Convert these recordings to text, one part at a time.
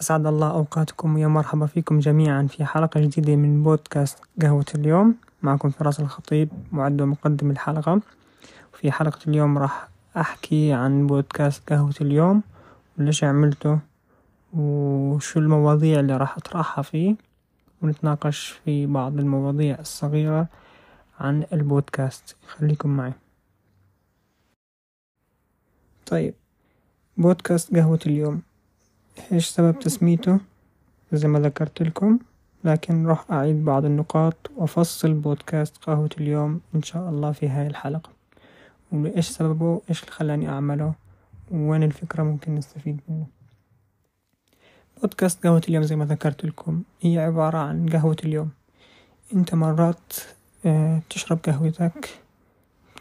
أسعد الله أوقاتكم ويا مرحبا فيكم جميعا في حلقة جديدة من بودكاست قهوة اليوم. معكم فراس الخطيب معد ومقدم الحلقة. في حلقة اليوم راح أحكي عن بودكاست قهوة اليوم وليش عملته وشو المواضيع اللي راح أطرحها فيه. ونتناقش في بعض المواضيع الصغيرة عن البودكاست. خليكم معي. طيب بودكاست قهوة اليوم. إيش سبب تسميته زي ما ذكرت لكم لكن راح أعيد بعض النقاط وأفصل بودكاست قهوة اليوم إن شاء الله في هاي الحلقة. وإيش سببه؟ إيش اللي خلاني أعمله؟ وين الفكرة ممكن نستفيد منه؟ بودكاست قهوة اليوم زي ما ذكرت لكم هي عبارة عن قهوة اليوم. أنت مرات آه، تشرب قهوتك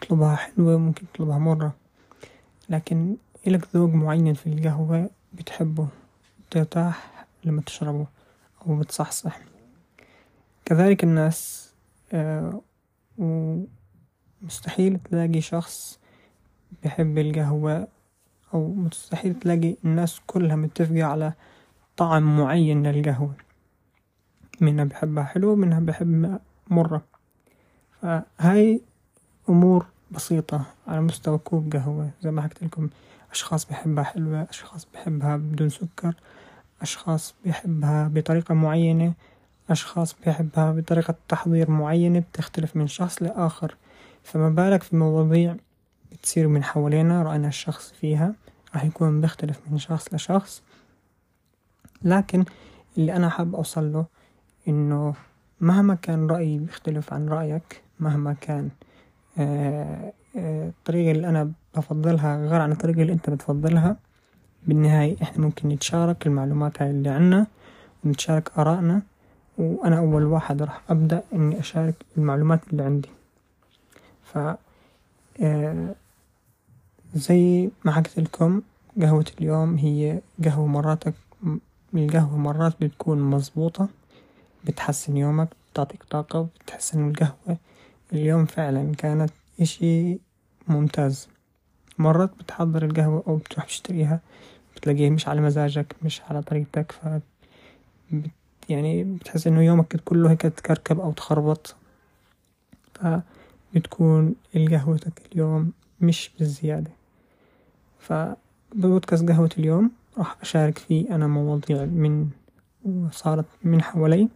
تطلبها حلوة ممكن تطلبها مرة لكن إلك ذوق معين في القهوة بتحبه. ترتاح لما تشربه أو بتصحصح. كذلك الناس آه، ومستحيل تلاقي شخص بحب القهوة أو مستحيل تلاقي الناس كلها متفقة على طعم معين للقهوة. منها بحبها حلو منها بحب مرة. فهاي أمور بسيطة على مستوى كوب قهوة زي ما حكيت لكم. أشخاص بحبها حلوة أشخاص بحبها بدون سكر أشخاص بحبها بطريقة معينة أشخاص بحبها بطريقة تحضير معينة بتختلف من شخص لآخر. فما بالك في مواضيع بتصير من حوالينا رأينا الشخص فيها راح يكون بيختلف من شخص لشخص. لكن اللي أنا حاب أوصله إنه مهما كان رأيي بيختلف عن رأيك مهما كان آه، آه، الطريقة اللي أنا بفضلها غير عن الطريقة اللي أنت بتفضلها. بالنهاية إحنا ممكن نتشارك المعلومات هاي اللي عنا ونتشارك آرائنا وأنا أول واحد راح أبدأ إني أشارك المعلومات اللي عندي. ف آه، زي ما حكيت لكم قهوة اليوم هي قهوة مراتك القهوة مرات بتكون مظبوطة بتحسن يومك بتعطيك طاقة بتحس إنه القهوة. اليوم فعلا كانت إشي ممتاز. مرات بتحضر القهوة أو بتروح تشتريها بتلاقيها مش على مزاجك مش على طريقتك ف يعني بتحس إنه يومك كله هيك تكركب أو تخربط. فبتكون القهوتك اليوم مش بالزيادة. فبودكاست قهوة اليوم راح أشارك فيه أنا مواضيع من صارت من حوالي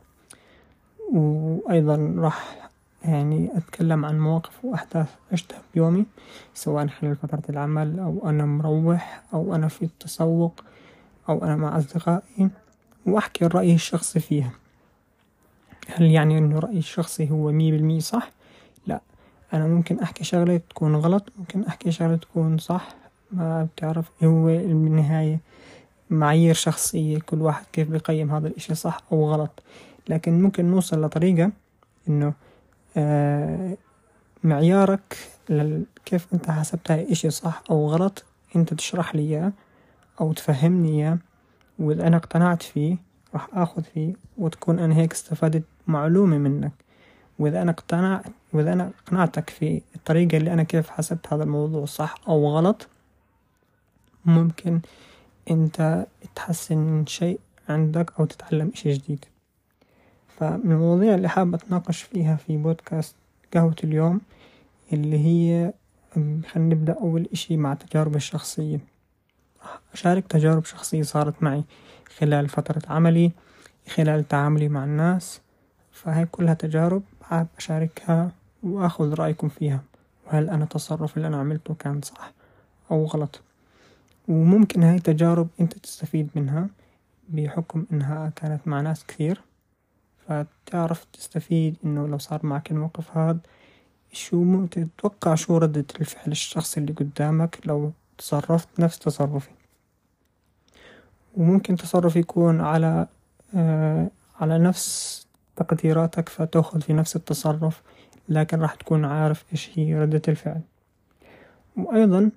وأيضا راح يعني أتكلم عن مواقف وأحداث عشتها بيومي سواء خلال فترة العمل أو أنا مروح أو أنا في التسوق أو أنا مع أصدقائي وأحكي رأيي الشخصي فيها. هل يعني إنه رأيي الشخصي هو مية بالمية صح؟ لا. أنا ممكن أحكي شغلة تكون غلط ممكن أحكي شغلة تكون صح ما بتعرف هو بالنهاية معايير شخصية كل واحد كيف بيقيم هذا الإشي صح أو غلط. لكن ممكن نوصل لطريقة إنه آه معيارك كيف أنت حسبت هاي الإشي صح أو غلط أنت تشرح لي إياه أو تفهمني إياه وإذا أنا اقتنعت فيه راح آخذ فيه وتكون أنا هيك استفدت معلومة منك. وإذا أنا اقتنعت وإذا أنا أقنعتك في الطريقة اللي أنا كيف حسبت هذا الموضوع صح أو غلط ممكن أنت تحسن شيء عندك أو تتعلم إشي جديد. فمن المواضيع اللي حابة أتناقش فيها في بودكاست قهوة اليوم اللي هي خلينا نبدأ أول إشي مع تجاربي الشخصية. أشارك تجارب شخصية صارت معي خلال فترة عملي خلال تعاملي مع الناس. فهي كلها تجارب حاب أشاركها وأخذ رأيكم فيها وهل أنا التصرف اللي أنا عملته كان صح أو غلط. وممكن هاي تجارب أنت تستفيد منها بحكم إنها كانت مع ناس كثير. فتعرف تستفيد إنه لو صار معك الموقف هاد شو تتوقع شو ردة الفعل الشخص اللي قدامك لو تصرفت نفس تصرفي؟ وممكن تصرف يكون على آه على نفس تقديراتك فتأخذ في نفس التصرف لكن راح تكون عارف إيش هي ردة الفعل. وأيضا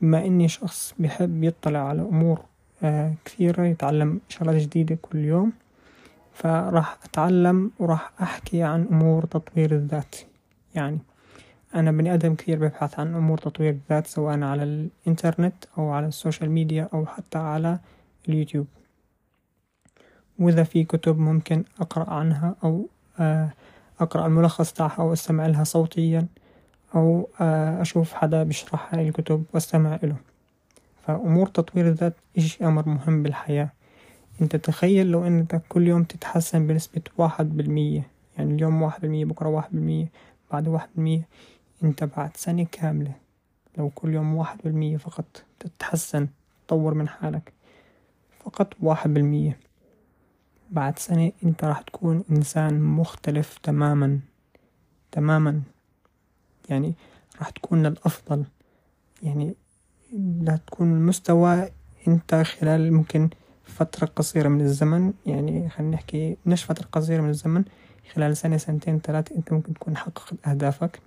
بما إني شخص بحب يطلع على أمور آه كثيرة يتعلم شغلات جديدة كل يوم فراح أتعلم وراح أحكي عن أمور تطوير الذات. يعني أنا بني آدم كثير ببحث عن أمور تطوير الذات سواء على الإنترنت أو على السوشيال ميديا أو حتى على اليوتيوب. وإذا في كتب ممكن أقرأ عنها أو أقرأ الملخص تاعها أو أستمع لها صوتيا أو أشوف حدا بيشرح هاي الكتب وأستمع إله. فأمور تطوير الذات إشي أمر مهم بالحياة. انت تخيل لو انت كل يوم تتحسن بنسبة واحد بالمية يعني اليوم واحد بالمية بكرة واحد بالمية بعد واحد بالمية انت بعد سنة كاملة لو كل يوم واحد بالمية فقط تتحسن تطور من حالك. فقط واحد بالمية. بعد سنة انت راح تكون انسان مختلف تماما تماما. يعني راح تكون للأفضل. يعني لا تكون المستوى انت خلال ممكن فترة قصيرة من الزمن يعني خلينا نحكي مش فترة قصيرة من الزمن خلال سنة سنتين ثلاثة أنت ممكن تكون حققت أهدافك.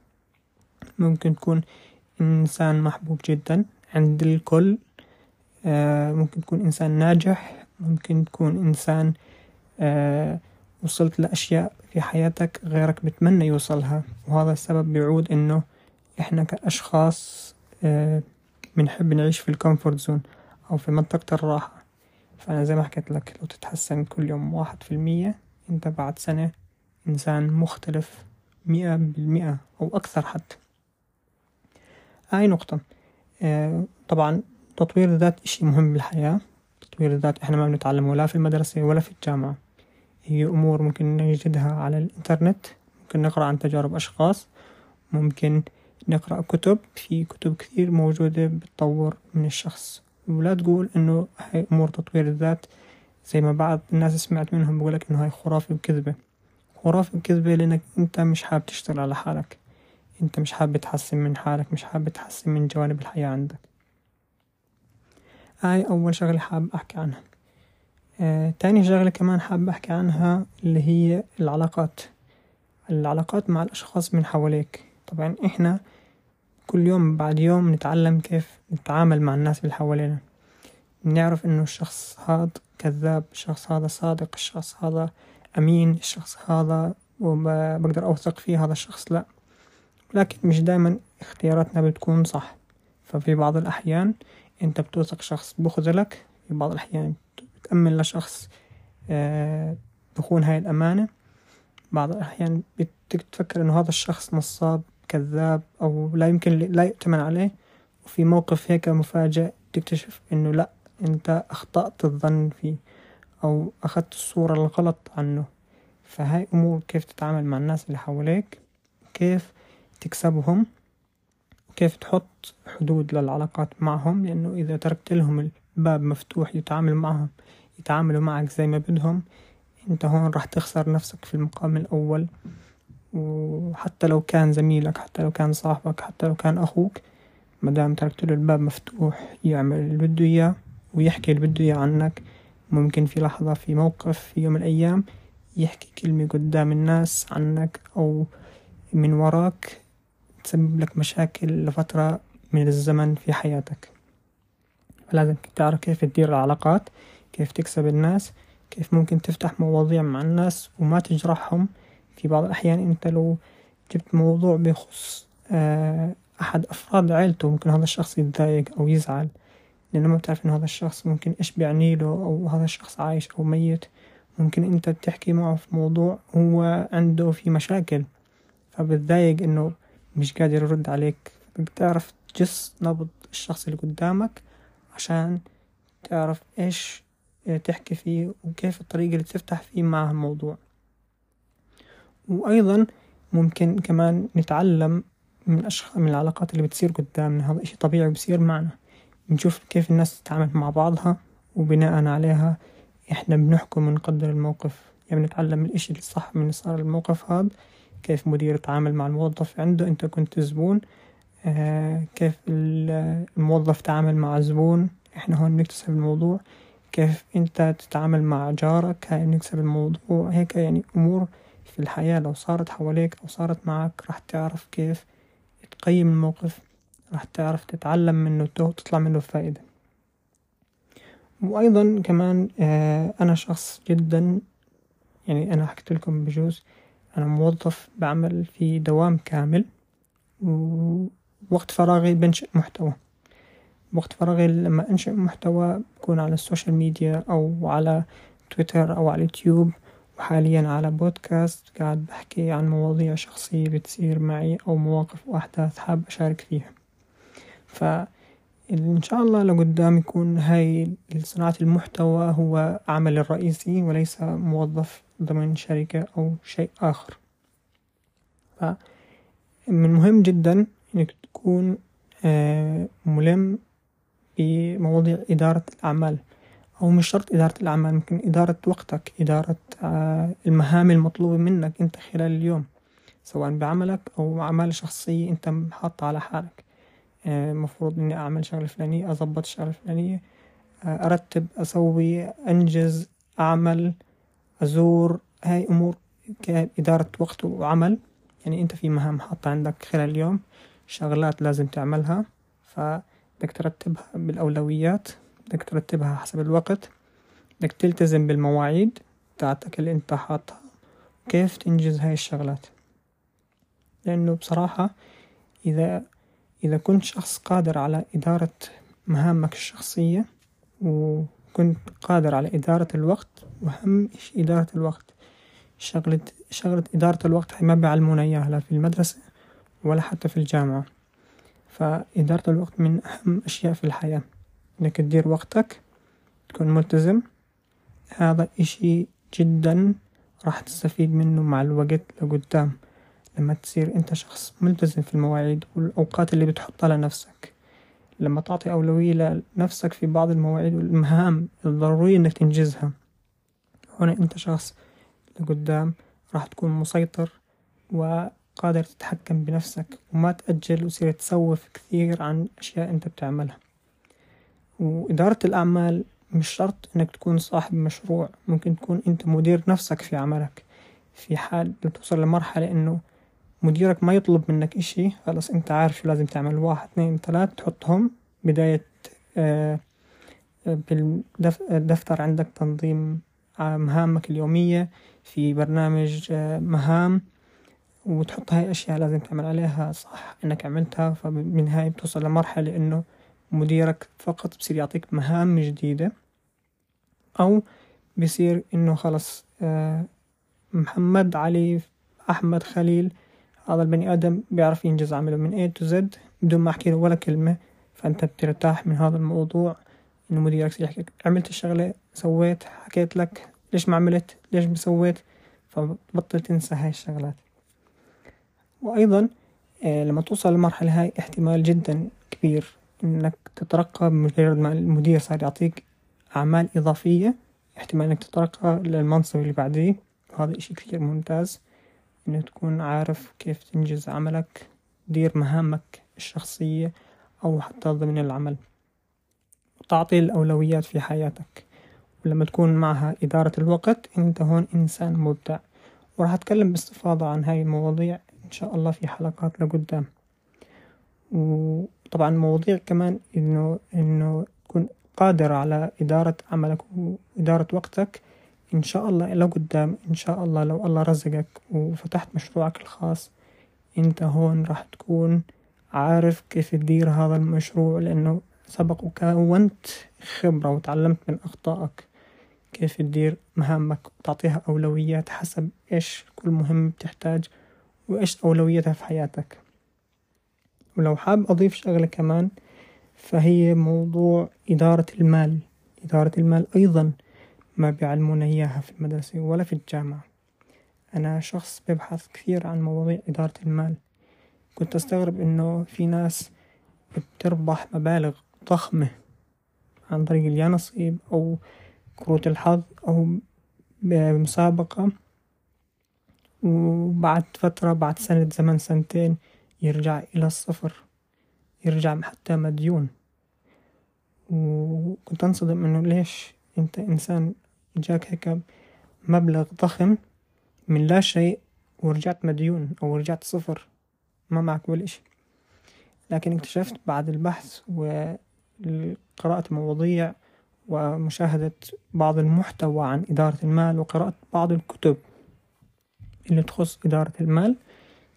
ممكن تكون إنسان محبوب جدا عند الكل آه ممكن تكون إنسان ناجح ممكن تكون إنسان آه وصلت لأشياء في حياتك غيرك بتمنى يوصلها. وهذا السبب بيعود إنه إحنا كأشخاص آه بنحب نعيش في ال comfort zone أو في منطقة الراحة. فأنا زي ما حكيت لك لو تتحسن كل يوم واحد في المية أنت بعد سنة إنسان مختلف مئة بالمئة أو أكثر حتى هاي نقطة. آه طبعا تطوير الذات إشي مهم بالحياة. تطوير الذات إحنا ما بنتعلمه لا في المدرسة ولا في الجامعة. هي أمور ممكن نجدها على الإنترنت. ممكن نقرأ عن تجارب أشخاص. ممكن نقرأ كتب. في كتب كثير موجودة بتطور من الشخص. ولا تقول إنه هاي أمور تطوير الذات زي ما بعض الناس سمعت منهم بقولك إنه هاي خرافة وكذبة. خرافة وكذبة لأنك أنت مش حابب تشتغل على حالك. أنت مش حابب تحسن من حالك مش حابب تحسن من جوانب الحياة عندك. هاي أول شغلة حابب أحكي عنها. آه، تاني شغلة كمان حابب أحكي عنها اللي هي العلاقات. العلاقات مع الأشخاص من حواليك. طبعا إحنا كل يوم بعد يوم نتعلم كيف نتعامل مع الناس اللي حوالينا. نعرف إنه الشخص هذا كذاب الشخص هذا صادق الشخص هذا أمين الشخص هذا وبقدر أوثق فيه هذا الشخص لأ. لكن مش دايما اختياراتنا بتكون صح. ففي بعض الأحيان أنت بتوثق شخص بخذلك في بعض الأحيان بتأمن لشخص آه، بخون هاي الأمانة. بعض الأحيان بتفكر إنه هذا الشخص نصاب كذاب أو لا يمكن لا يؤتمن عليه وفي موقف هيك مفاجئ تكتشف إنه لأ أنت أخطأت الظن فيه أو أخذت الصورة الغلط عنه. فهاي أمور كيف تتعامل مع الناس اللي حواليك كيف تكسبهم وكيف تحط حدود للعلاقات معهم لأنه إذا تركت لهم الباب مفتوح يتعامل معهم يتعاملوا معك زي ما بدهم أنت هون راح تخسر نفسك في المقام الأول. وحتى لو كان زميلك حتى لو كان صاحبك حتى لو كان أخوك مدام تركت له الباب مفتوح يعمل اللي بده إياه ويحكي اللي بده إياه عنك. ممكن في لحظة في موقف في يوم من الأيام يحكي كلمة قدام الناس عنك أو من وراك تسبب لك مشاكل لفترة من الزمن في حياتك. فلازم تعرف كيف تدير العلاقات كيف تكسب الناس كيف ممكن تفتح مواضيع مع الناس وما تجرحهم. في بعض الأحيان أنت لو جبت موضوع بيخص آه، أحد أفراد عيلته ممكن هذا الشخص يتضايق أو يزعل لأنه ما بتعرف إنه هذا الشخص ممكن إيش بيعني له أو هذا الشخص عايش أو ميت. ممكن أنت تحكي معه في موضوع هو عنده في مشاكل فبتضايق إنه مش قادر يرد عليك. بتعرف تجس نبض الشخص اللي قدامك عشان تعرف إيش تحكي فيه وكيف الطريقة اللي تفتح فيه مع الموضوع وأيضا ممكن كمان نتعلم من أشخاص من العلاقات اللي بتصير قدامنا. هذا إشي طبيعي بصير معنا. بنشوف كيف الناس تتعامل مع بعضها وبناء عليها إحنا بنحكم ونقدر الموقف. يعني بنتعلم الإشي الصح من صار الموقف هذا. كيف مدير يتعامل مع الموظف عنده. أنت كنت زبون. آه كيف الموظف تعامل مع الزبون إحنا هون بنكتسب الموضوع. كيف أنت تتعامل مع جارك. هاي بنكسب الموضوع. هيك يعني أمور في الحياة. لو صارت حواليك أو صارت معك راح تعرف كيف تقيم الموقف راح تعرف تتعلم منه وتطلع منه فائدة وأيضا كمان آه أنا شخص جدا يعني أنا حكيت لكم بجوز أنا موظف بعمل في دوام كامل ووقت فراغي بنشئ محتوى. وقت فراغي لما أنشئ محتوى بكون على السوشيال ميديا أو على تويتر أو على اليوتيوب وحاليا على بودكاست قاعد بحكي عن مواضيع شخصية بتصير معي أو مواقف وأحداث حاب أشارك فيها. فإن شاء الله لقدام يكون هاي صناعة المحتوى هو عملي الرئيسي وليس موظف ضمن شركة أو شيء آخر. فمن مهم جدا إنك تكون آه، ملم بمواضيع إدارة الأعمال. أو مش شرط إدارة الأعمال ممكن إدارة وقتك إدارة آه، المهام المطلوبة منك أنت خلال اليوم سواء بعملك أو أعمال شخصية أنت حاطها على حالك. آه، مفروض إني أعمل شغلة فلانية أظبط الشغلة الفلانية آه، أرتب أسوي أنجز أعمل أزور هاي أمور كإدارة وقت وعمل. يعني أنت في مهام حاطة عندك خلال اليوم شغلات لازم تعملها فبدك ترتبها بالأولويات. بدك ترتبها حسب الوقت بدك تلتزم بالمواعيد بتاعتك اللي انت حاطها. وكيف تنجز هاي الشغلات؟ لأنه بصراحة إذا إذا كنت شخص قادر على إدارة مهامك الشخصية وكنت قادر على إدارة الوقت وأهم إشي إدارة الوقت. شغلة شغلة إدارة الوقت ما بيعلمونا إياها لا في المدرسة ولا حتى في الجامعة. فإدارة الوقت من أهم أشياء في الحياة. إنك تدير وقتك تكون ملتزم. هذا إشي جدا راح تستفيد منه مع الوقت لقدام لما تصير أنت شخص ملتزم في المواعيد والأوقات اللي بتحطها لنفسك. لما تعطي أولوية لنفسك في بعض المواعيد والمهام الضرورية إنك تنجزها. هنا أنت شخص لقدام راح تكون مسيطر وقادر تتحكم بنفسك وما تأجل وتصير تسوف كثير عن أشياء أنت بتعملها. وإدارة الأعمال مش شرط إنك تكون صاحب مشروع ممكن تكون أنت مدير نفسك في عملك في حال توصل لمرحلة إنه مديرك ما يطلب منك إشي خلاص أنت عارف شو لازم تعمل. واحد اثنين ثلاث تحطهم بداية آه، بالدفتر عندك تنظيم مهامك اليومية في برنامج آه، مهام وتحط هاي أشياء لازم تعمل عليها. صح إنك عملتها فبالنهاية بتوصل لمرحلة إنه مديرك فقط بصير يعطيك مهام جديدة أو بصير إنه خلص آه، محمد علي أحمد خليل هذا البني آدم بيعرف ينجز عمله من A to Z بدون ما أحكي له ولا كلمة فأنت بترتاح من هذا الموضوع. إنه مديرك يحكي عملت الشغلة سويت حكيت لك ليش ما عملت ليش ما سويت؟ فبطل تنسى هاي الشغلات. وأيضا آه، لما توصل للمرحلة هاي احتمال جدا كبير. إنك تترقى بمجرد ما المدير صار يعطيك أعمال إضافية احتمال إنك تترقى للمنصب اللي بعديه. وهذا إشي كثير ممتاز إنك تكون عارف كيف تنجز عملك تدير مهامك الشخصية أو حتى ضمن العمل. وتعطي الأولويات في حياتك. ولما تكون معها إدارة الوقت أنت هون إنسان مبدع. وراح أتكلم باستفاضة عن هاي المواضيع إن شاء الله في حلقات لقدام. وطبعا مواضيع كمان إنه إنه تكون قادر على إدارة عملك وإدارة وقتك. إن شاء الله لقدام إن شاء الله لو الله رزقك وفتحت مشروعك الخاص أنت هون راح تكون عارف كيف تدير هذا المشروع لأنه سبق وكونت خبرة وتعلمت من أخطائك. كيف تدير مهامك وتعطيها أولويات حسب إيش كل مهم بتحتاج وإيش أولويتها في حياتك. ولو حاب أضيف شغلة كمان فهي موضوع إدارة المال. إدارة المال أيضا ما بيعلمونا إياها في المدرسة ولا في الجامعة. أنا شخص ببحث كثير عن مواضيع إدارة المال. كنت أستغرب إنه في ناس بتربح مبالغ ضخمة عن طريق اليانصيب أو كروت الحظ أو بمسابقة وبعد فترة بعد سنة زمن سنتين يرجع إلى الصفر يرجع حتى مديون. وكنت أنصدم إنه ليش أنت إنسان جاك هيك مبلغ ضخم من لا شيء ورجعت مديون أو رجعت صفر ما معك ولا إشي. لكن اكتشفت بعد البحث وقراءة مواضيع ومشاهدة بعض المحتوى عن إدارة المال وقراءة بعض الكتب اللي تخص إدارة المال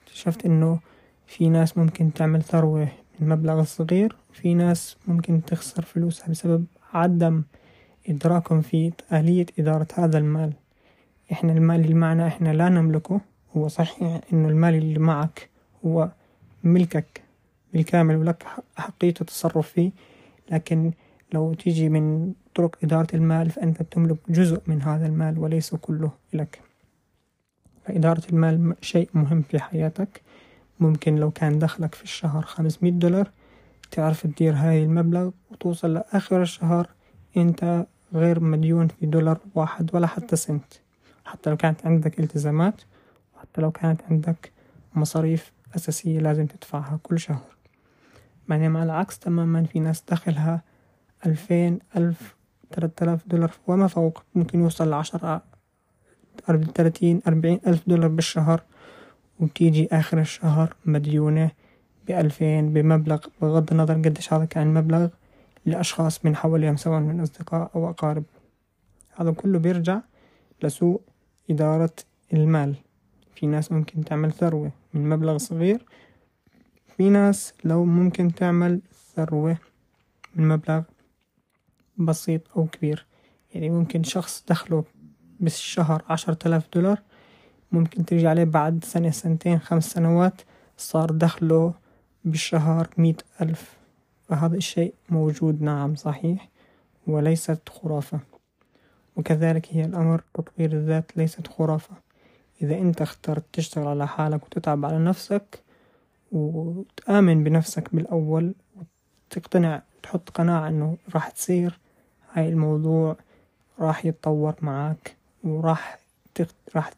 اكتشفت إنه في ناس ممكن تعمل ثروة من مبلغ صغير وفي ناس ممكن تخسر فلوسها بسبب عدم إدراكهم في آلية إدارة هذا المال. إحنا المال اللي معنا إحنا لا نملكه. هو صحيح إنه المال اللي معك هو ملكك بالكامل ولك حقية التصرف فيه. لكن لو تيجي من طرق إدارة المال فأنت تملك جزء من هذا المال وليس كله لك فإدارة المال شيء مهم في حياتك. ممكن لو كان دخلك في الشهر خمسمية دولار تعرف تدير هاي المبلغ وتوصل لآخر الشهر أنت غير مديون في دولار واحد ولا حتى سنت. حتى لو كانت عندك التزامات وحتى لو كانت عندك مصاريف أساسية لازم تدفعها كل شهر. بينما على العكس تماما في ناس دخلها ألفين ألف تلات آلاف دولار وما فوق ممكن يوصل لعشرة تلاتين أربعين ألف دولار بالشهر. وتيجي آخر الشهر مديونة بألفين بمبلغ بغض النظر قديش هذا كان مبلغ لأشخاص من حواليهم سواء من أصدقاء أو أقارب. هذا كله بيرجع لسوء إدارة المال. في ناس ممكن تعمل ثروة من مبلغ صغير في ناس لو ممكن تعمل ثروة من مبلغ بسيط أو كبير. يعني ممكن شخص دخله بالشهر عشرة آلاف دولار ممكن ترجع عليه بعد سنة سنتين خمس سنوات صار دخله بالشهر مية ألف. فهذا الشيء موجود نعم صحيح وليست خرافة. وكذلك هي الأمر تطوير الذات ليست خرافة. إذا أنت اخترت تشتغل على حالك وتتعب على نفسك وتآمن بنفسك بالأول وتقتنع تحط قناعة إنه راح تصير هاي الموضوع راح يتطور معك وراح تخ... راح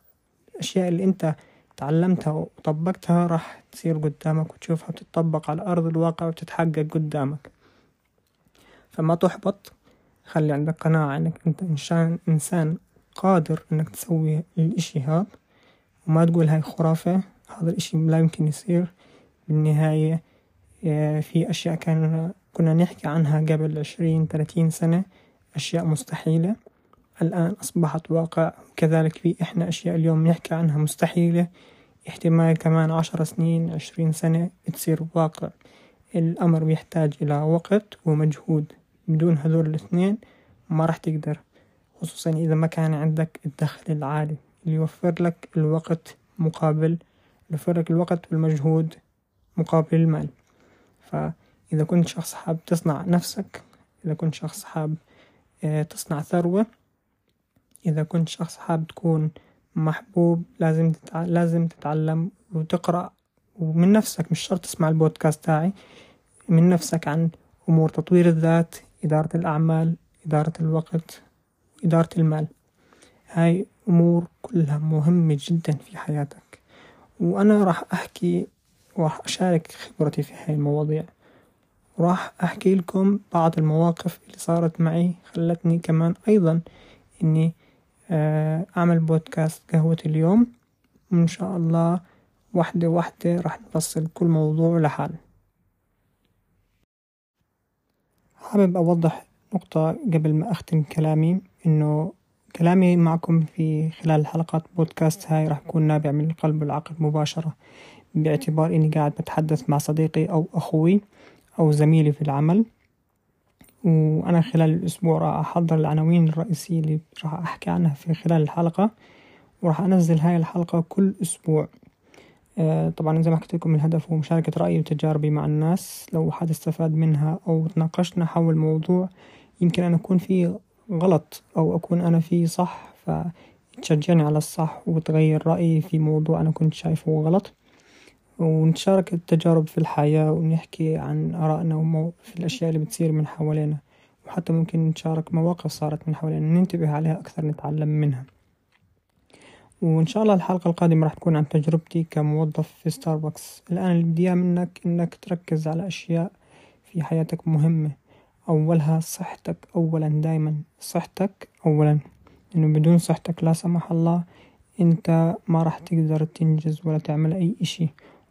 الأشياء اللي أنت تعلمتها وطبقتها راح تصير قدامك وتشوفها تتطبق على أرض الواقع وتتحقق قدامك. فما تحبط خلي عندك قناعة إنك أنت انسان إنسان قادر إنك تسوي الإشي هذا. وما تقول هاي خرافة هذا الإشي لا يمكن يصير. بالنهاية آه، في أشياء كان كنا نحكي عنها قبل عشرين ثلاثين سنة أشياء مستحيلة. الآن أصبحت واقع. كذلك في إحنا أشياء اليوم نحكي عنها مستحيلة. احتمال كمان عشر سنين عشرين سنة تصير واقع. الأمر بيحتاج إلى وقت ومجهود. بدون هذول الاثنين ما راح تقدر. خصوصا إذا ما كان عندك الدخل العالي اللي يوفر لك الوقت مقابل يوفر لك الوقت والمجهود مقابل المال. فإذا كنت شخص حاب تصنع نفسك إذا كنت شخص حاب آه، تصنع ثروة إذا كنت شخص حاب تكون محبوب لازم تتع... لازم تتعلم وتقرأ ومن نفسك مش شرط تسمع البودكاست تاعي من نفسك عن أمور تطوير الذات إدارة الأعمال إدارة الوقت إدارة المال. هاي أمور كلها مهمة جدا في حياتك. وأنا راح أحكي وراح أشارك خبرتي في هاي المواضيع. وراح أحكي لكم بعض المواقف اللي صارت معي خلتني كمان أيضا إني أعمل بودكاست قهوة اليوم. وإن شاء الله واحدة واحدة راح نفصل كل موضوع لحال حابب أوضح نقطة قبل ما أختم كلامي إنه كلامي معكم في خلال حلقات بودكاست هاي راح يكون نابع من القلب والعقل مباشرة باعتبار إني قاعد بتحدث مع صديقي أو أخوي أو زميلي في العمل. وأنا خلال الأسبوع راح أحضر العناوين الرئيسية اللي راح أحكي عنها في خلال الحلقة وراح أنزل هاي الحلقة كل أسبوع. آه، طبعا زي ما حكيت لكم الهدف هو مشاركة رأيي وتجاربي مع الناس. لو حد استفاد منها أو تناقشنا حول موضوع يمكن أنا أكون فيه غلط أو أكون أنا فيه صح فتشجعني على الصح وتغير رأيي في موضوع أنا كنت شايفه غلط. ونتشارك التجارب في الحياة ونحكي عن آرائنا في الأشياء اللي بتصير من حوالينا. وحتى ممكن نتشارك مواقف صارت من حوالينا. ننتبه عليها أكثر نتعلم منها. وإن شاء الله الحلقة القادمة راح تكون عن تجربتي كموظف في ستاربكس الآن اللي بدي منك إنك تركز على أشياء في حياتك مهمة. أولها صحتك. أولا دايما صحتك. أولا إنه بدون صحتك لا سمح الله أنت ما راح تقدر تنجز ولا تعمل أي إشي.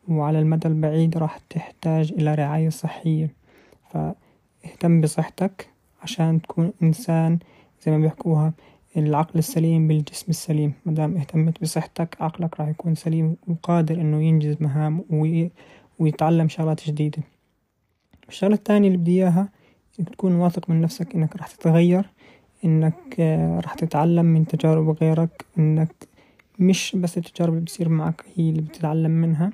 وعلى المدى البعيد راح تحتاج إلى رعاية صحية. فاهتم بصحتك عشان تكون إنسان زي ما بيحكوها العقل السليم بالجسم السليم. مدام اهتمت بصحتك عقلك راح يكون سليم وقادر إنه ينجز مهام وي... ويتعلم شغلات جديدة. الشغلة الثانية اللي بدي إياها إنك تكون واثق من نفسك إنك راح تتغير إنك راح تتعلم من تجارب غيرك إنك مش بس التجارب اللي بتصير معك هي اللي بتتعلم منها.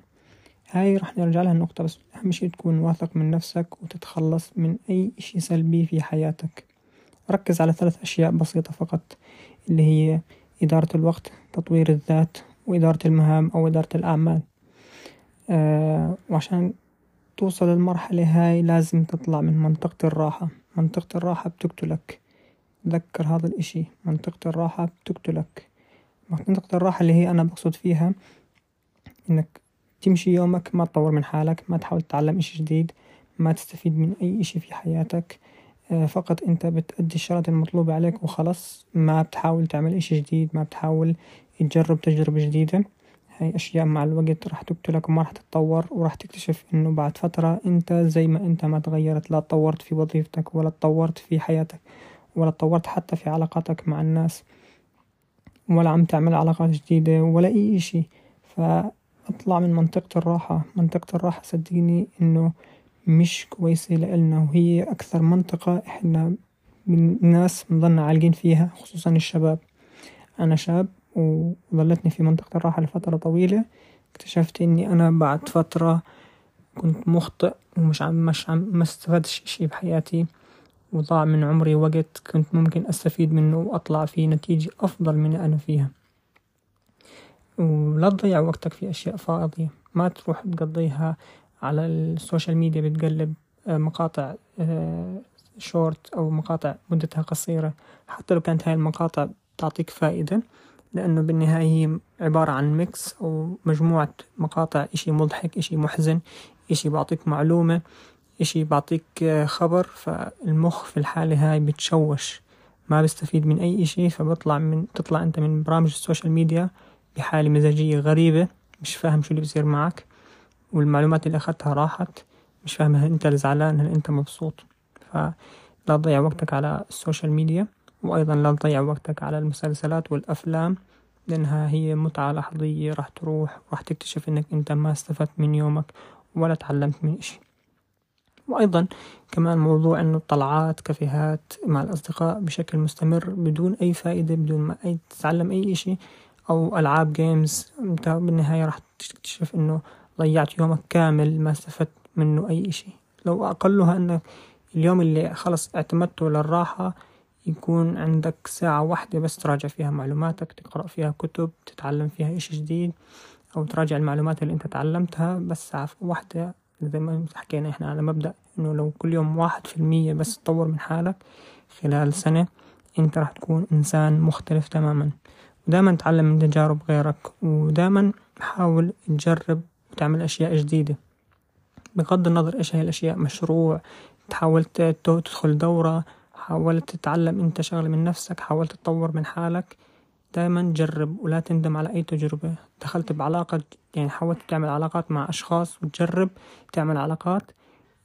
هاي راح نرجع لها النقطة بس أهم شي تكون واثق من نفسك وتتخلص من أي إشي سلبي في حياتك. ركز على ثلاث أشياء بسيطة فقط اللي هي إدارة الوقت تطوير الذات وإدارة المهام أو إدارة الأعمال. أه وعشان توصل للمرحلة هاي لازم تطلع من منطقة الراحة. منطقة الراحة بتقتلك. تذكر هذا الإشي منطقة الراحة بتقتلك. منطقة الراحة اللي هي أنا بقصد فيها إنك تمشي يومك ما تطور من حالك ما تحاول تتعلم إشي جديد ما تستفيد من أي إشي في حياتك. آه، فقط أنت بتأدي الشغلات المطلوبة عليك وخلص. ما بتحاول تعمل إشي جديد ما بتحاول تجرب تجربة جديدة. هاي أشياء مع الوقت راح تقتلك وما راح تتطور وراح تكتشف إنه بعد فترة أنت زي ما أنت ما تغيرت لا تطورت في وظيفتك ولا تطورت في حياتك ولا تطورت حتى في علاقاتك مع الناس ولا عم تعمل علاقات جديدة ولا أي إشي. فأطلع من منطقة الراحة. منطقة الراحة صدقني إنه مش كويسة لإلنا وهي أكثر منطقة إحنا من الناس بنضلنا عالقين فيها خصوصا الشباب. أنا شاب وظلتني في منطقة الراحة لفترة طويلة. اكتشفت إني أنا بعد فترة كنت مخطئ ومش عم مش عم ما استفدتش إشي بحياتي. وضاع من عمري وقت كنت ممكن أستفيد منه وأطلع فيه نتيجة أفضل من أنا فيها. ولا تضيع وقتك في أشياء فاضية. ما تروح تقضيها على السوشيال ميديا بتقلب آه، مقاطع شورت آه، أو مقاطع مدتها قصيرة. حتى لو كانت هاي المقاطع تعطيك فائدة لأنه بالنهاية هي عبارة عن mix أو مجموعة مقاطع. إشي مضحك إشي محزن إشي بعطيك معلومة إشي بعطيك آه، خبر. فالمخ في الحالة هاي بتشوش. ما بيستفيد من أي إشي فبطلع من تطلع أنت من برامج ال social media بحالة مزاجية غريبة مش فاهم شو اللي بيصير معك والمعلومات اللي أخدتها راحت مش فاهم هل أنت زعلان هل أنت مبسوط. فلا تضيع وقتك على ال social media وأيضا لا تضيع وقتك على المسلسلات والأفلام لأنها هي متعة لحظية راح تروح وراح تكتشف إنك أنت ما استفدت من يومك ولا تعلمت من إشي. وأيضا كمان موضوع إنه طلعات كافيهات مع الأصدقاء بشكل مستمر بدون أي فائدة بدون ما أي تتعلم أي إشي أو ألعاب جيمز أنت بالنهاية راح تكتشف إنه ضيعت يومك كامل ما استفدت منه أي إشي. لو أقلها أنك اليوم اللي خلص اعتمدته للراحة يكون عندك ساعة واحدة بس تراجع فيها معلوماتك تقرأ فيها كتب تتعلم فيها إشي جديد أو تراجع المعلومات اللي أنت تعلمتها بس ساعة واحدة. زي ما حكينا إحنا على مبدأ إنه لو كل يوم واحد في المية بس تطور من حالك خلال سنة أنت راح تكون إنسان مختلف تماما. ودايما تعلم من تجارب غيرك ودايما حاول تجرب وتعمل أشياء جديدة. بغض النظر إيش هي الأشياء مشروع تحاول تدخل دورة حاولت تتعلم أنت شغلة من نفسك حاولت تطور من حالك دايما جرب ولا تندم على أي تجربة. دخلت بعلاقة يعني حاولت تعمل علاقات مع أشخاص وتجرب تعمل علاقات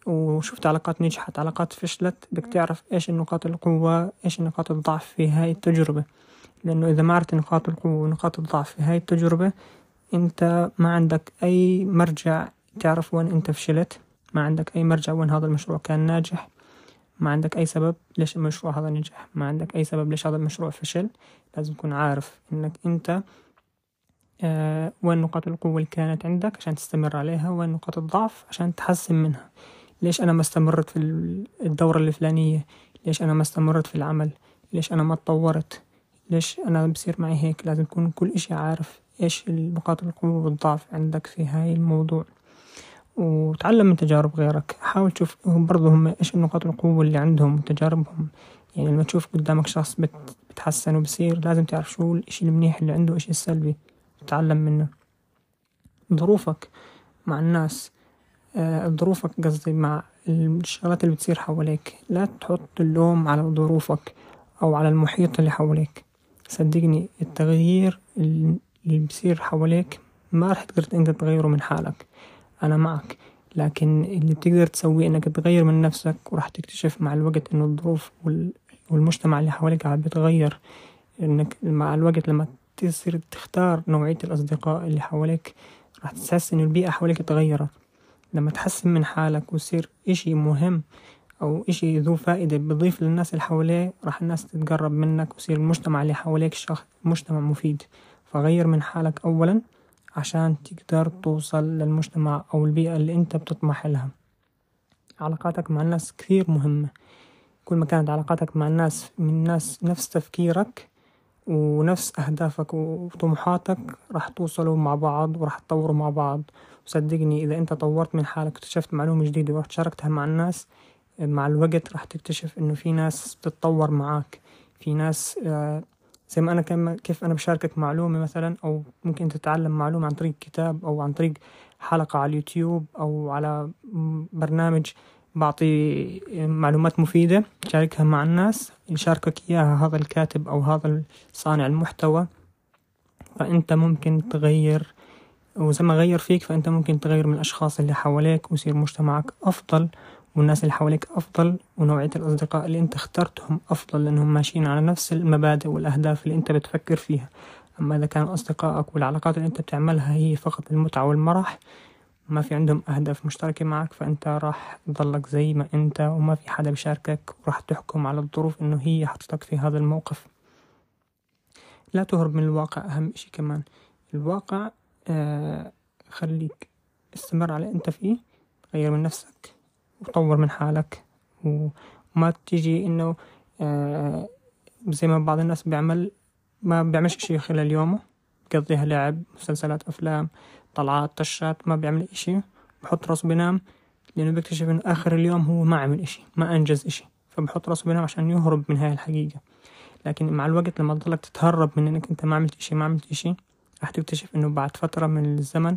وشفت علاقات نجحت علاقات فشلت. بدك تعرف إيش نقاط القوة إيش نقاط الضعف في هاي التجربة. لأنه إذا ما عرفت نقاط القوة ونقاط الضعف في هاي التجربة أنت ما عندك أي مرجع تعرف وين أنت فشلت ما عندك أي مرجع وين هذا المشروع كان ناجح ما عندك أي سبب ليش المشروع هذا نجح ما عندك أي سبب ليش هذا المشروع فشل لازم تكون عارف إنك أنت آه وين نقاط القوة اللي كانت عندك عشان تستمر عليها وين نقاط الضعف عشان تحسن منها. ليش أنا ما استمرت في الدورة الفلانية؟ ليش أنا ما استمرت في العمل؟ ليش أنا ما تطورت ليش أنا بصير معي هيك؟ لازم تكون كل إشي عارف إيش نقاط القوة والضعف عندك في هاي الموضوع. وتعلم من تجارب غيرك. حاول تشوف برضه هم إيش نقاط القوة اللي عندهم وتجاربهم يعني لما تشوف قدامك شخص بتحسن وبصير لازم تعرف شو الإشي المنيح اللي عنده وإيش السلبي. تتعلم منه. ظروفك مع الناس. آه، ظروفك قصدي مع الشغلات اللي بتصير حواليك. لا تحط اللوم على ظروفك أو على المحيط اللي حواليك. صدقني التغيير اللي بصير حواليك ما راح تقدر إنت تغيره من حالك. أنا معك لكن اللي بتقدر تسويه إنك تغير من نفسك وراح تكتشف مع الوقت إنه الظروف والمجتمع اللي حواليك عم بيتغير إنك مع الوقت لما تصير تختار نوعية الأصدقاء اللي حواليك راح تحس إنه البيئة حواليك تغيرت لما تحسن من حالك ويصير إشي مهم أو إشي ذو فائدة بضيف للناس اللي حواليه راح الناس تتقرب منك ويصير المجتمع اللي حواليك شخص مجتمع مفيد. فغير من حالك أولا عشان تقدر توصل للمجتمع أو البيئة اللي أنت بتطمح لها. علاقاتك مع الناس كثير مهمة. كل ما كانت علاقاتك مع الناس من ناس نفس تفكيرك ونفس أهدافك وطموحاتك راح توصلوا مع بعض وراح تطوروا مع بعض. وصدقني إذا أنت طورت من حالك واكتشفت معلومة جديدة ورحت شاركتها مع الناس مع الوقت راح تكتشف إنه في ناس بتتطور معاك. في ناس آه، زي ما أنا كم كيف أنا بشاركك معلومة مثلا أو ممكن تتعلم معلومة عن طريق كتاب أو عن طريق حلقة على اليوتيوب أو على برنامج بعطي معلومات مفيدة شاركها مع الناس يشاركك إياها هذا الكاتب أو هذا صانع المحتوى. فأنت ممكن تغير وزي ما غير فيك فأنت ممكن تغير من الأشخاص اللي حواليك ويصير مجتمعك أفضل. والناس اللي حواليك أفضل ونوعية الأصدقاء اللي أنت اخترتهم أفضل لأنهم ماشيين على نفس المبادئ والأهداف اللي أنت بتفكر فيها. أما إذا كان أصدقائك والعلاقات اللي أنت بتعملها هي فقط المتعة والمرح ما في عندهم أهداف مشتركة معك فأنت راح تضلك زي ما أنت وما في حدا بيشاركك وراح تحكم على الظروف إنه هي حطتك في هذا الموقف. لا تهرب من الواقع أهم إشي كمان. الواقع آه خليك استمر على أنت فيه غير من نفسك. وطور من حالك. وما تيجي إنه آه زي ما بعض الناس بيعمل ما بيعملش إشي خلال يومه. بقضيها لعب مسلسلات أفلام طلعات طشات ما بيعمل إشي. بحط راسه بينام لأنه بيكتشف إنه آخر اليوم هو ما عمل إشي ما أنجز إشي. فبحط راسه بينام عشان يهرب من هاي الحقيقة. لكن مع الوقت لما تضلك تتهرب من إنك أنت ما عملت إشي ما عملت إشي راح تكتشف إنه بعد فترة من الزمن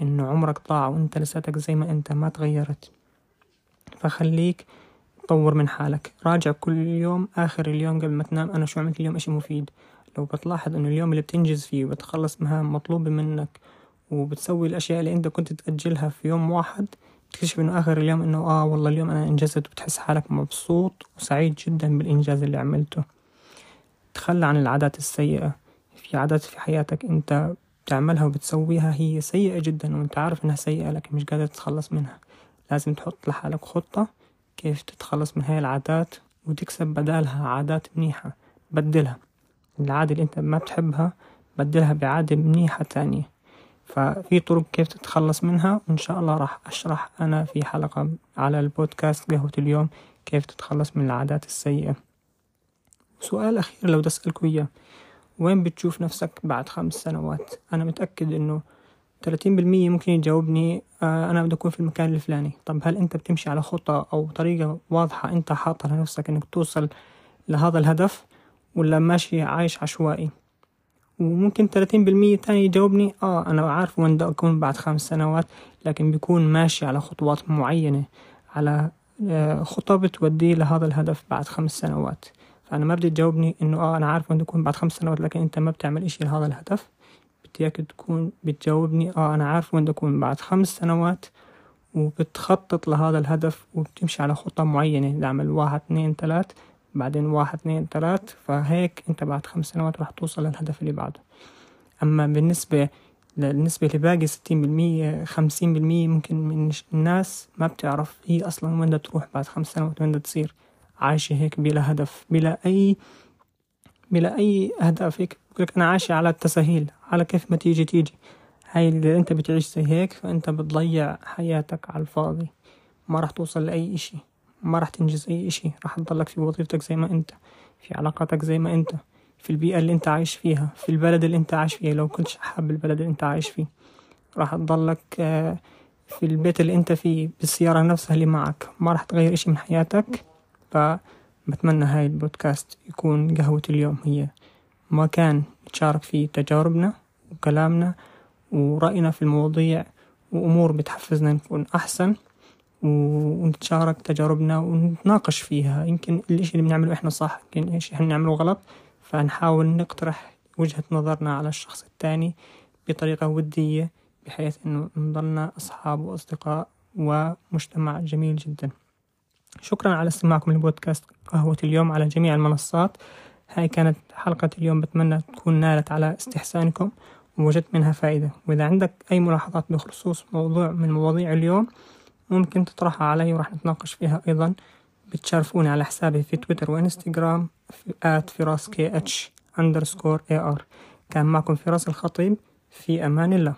إنه عمرك ضاع وإنت لساتك زي ما إنت ما تغيرت. فخليك طور من حالك. راجع كل يوم آخر اليوم قبل ما تنام. أنا شو عملت اليوم؟ إشي مفيد لو بتلاحظ إنه اليوم اللي بتنجز فيه وبتخلص مهام مطلوبة منك وبتسوي الأشياء اللي أنت كنت تأجلها في يوم واحد بتكتشف إنه آخر اليوم إنه آه والله اليوم أنا أنجزت وبتحس حالك مبسوط وسعيد جدا بالإنجاز اللي عملته. تخلى عن العادات السيئة. في عادات في حياتك أنت بتعملها وبتسويها هي سيئة جدا وأنت عارف إنها سيئة لكن مش قادر تتخلص منها. لازم تحط لحالك خطة كيف تتخلص من هاي العادات وتكسب بدالها عادات منيحة. بدلها. العادة اللي أنت ما بتحبها بدلها بعادة منيحة تانية. ففي طرق كيف تتخلص منها وإن شاء الله راح أشرح أنا في حلقة على البودكاست قهوة اليوم كيف تتخلص من العادات السيئة. سؤال أخير لو تسألكوا إياه وين بتشوف نفسك بعد خمس سنوات؟ أنا متأكد إنه تلاتين بالمية ممكن يجاوبني آه أنا بدي أكون في المكان الفلاني. طب هل أنت بتمشي على خطة أو طريقة واضحة أنت حاطها لنفسك إنك توصل لهذا الهدف ولا ماشي عايش عشوائي؟ وممكن تلاتين بالمية تاني يجاوبني آه أنا عارف وين بدي أكون بعد خمس سنوات لكن بيكون ماشي على خطوات معينة على آه، خطة بتوديه لهذا الهدف بعد خمس سنوات. فأنا ما بدي تجاوبني إنه آه أنا عارف وين أكون بعد خمس سنوات لكن أنت ما بتعمل إشي لهذا الهدف. بدي إياك تكون بتجاوبني آه أنا عارف وين أكون بعد خمس سنوات وبتخطط لهذا الهدف وبتمشي على خطة معينة تعمل واحد اثنين ثلاث بعدين واحد اثنين تلات فهيك أنت بعد خمس سنوات راح توصل للهدف اللي بعده. أما بالنسبة بالنسبة لباقي ستين بالمية خمسين بالمية ممكن من الناس ما بتعرف هي أصلا وين تروح بعد خمس سنوات وين تصير عايشة هيك بلا هدف بلا أي بلا أي أهداف هيك بقولك أنا عايشة على التساهيل على كيف ما تيجي تيجي. هاي إذا أنت بتعيش زي هيك فأنت بتضيع حياتك على الفاضي. ما راح توصل لأي إشي ما راح تنجز أي إشي راح تضلك في وظيفتك زي ما أنت في علاقاتك زي ما أنت في البيئة اللي أنت عايش فيها في البلد اللي أنت عايش فيها. لو كنتش حاب البلد اللي أنت عايش فيه راح تضلك آه، في البيت اللي أنت فيه بالسيارة نفسها اللي معك. ما راح تغير إشي من حياتك. فبتمنى هاي البودكاست يكون قهوة اليوم هي مكان نتشارك فيه تجاربنا وكلامنا ورأينا في المواضيع وأمور بتحفزنا نكون أحسن ونتشارك تجاربنا ونتناقش فيها. يمكن الإشي اللي بنعمله إحنا صح يمكن إشي إحنا بنعمله غلط فنحاول نقترح وجهة نظرنا على الشخص الثاني بطريقة ودية بحيث إنه نضلنا أصحاب وأصدقاء ومجتمع جميل جدا. شكرا على استماعكم لبودكاست قهوة اليوم على جميع المنصات. هاي كانت حلقة اليوم بتمنى تكون نالت على استحسانكم ووجدت منها فائدة. وإذا عندك أي ملاحظات بخصوص موضوع من مواضيع اليوم ممكن تطرحها علي وراح نتناقش فيها أيضا. بتشرفوني على حسابي في تويتر وإنستغرام at فراس kh underscore ar كان معكم فراس الخطيب في أمان الله.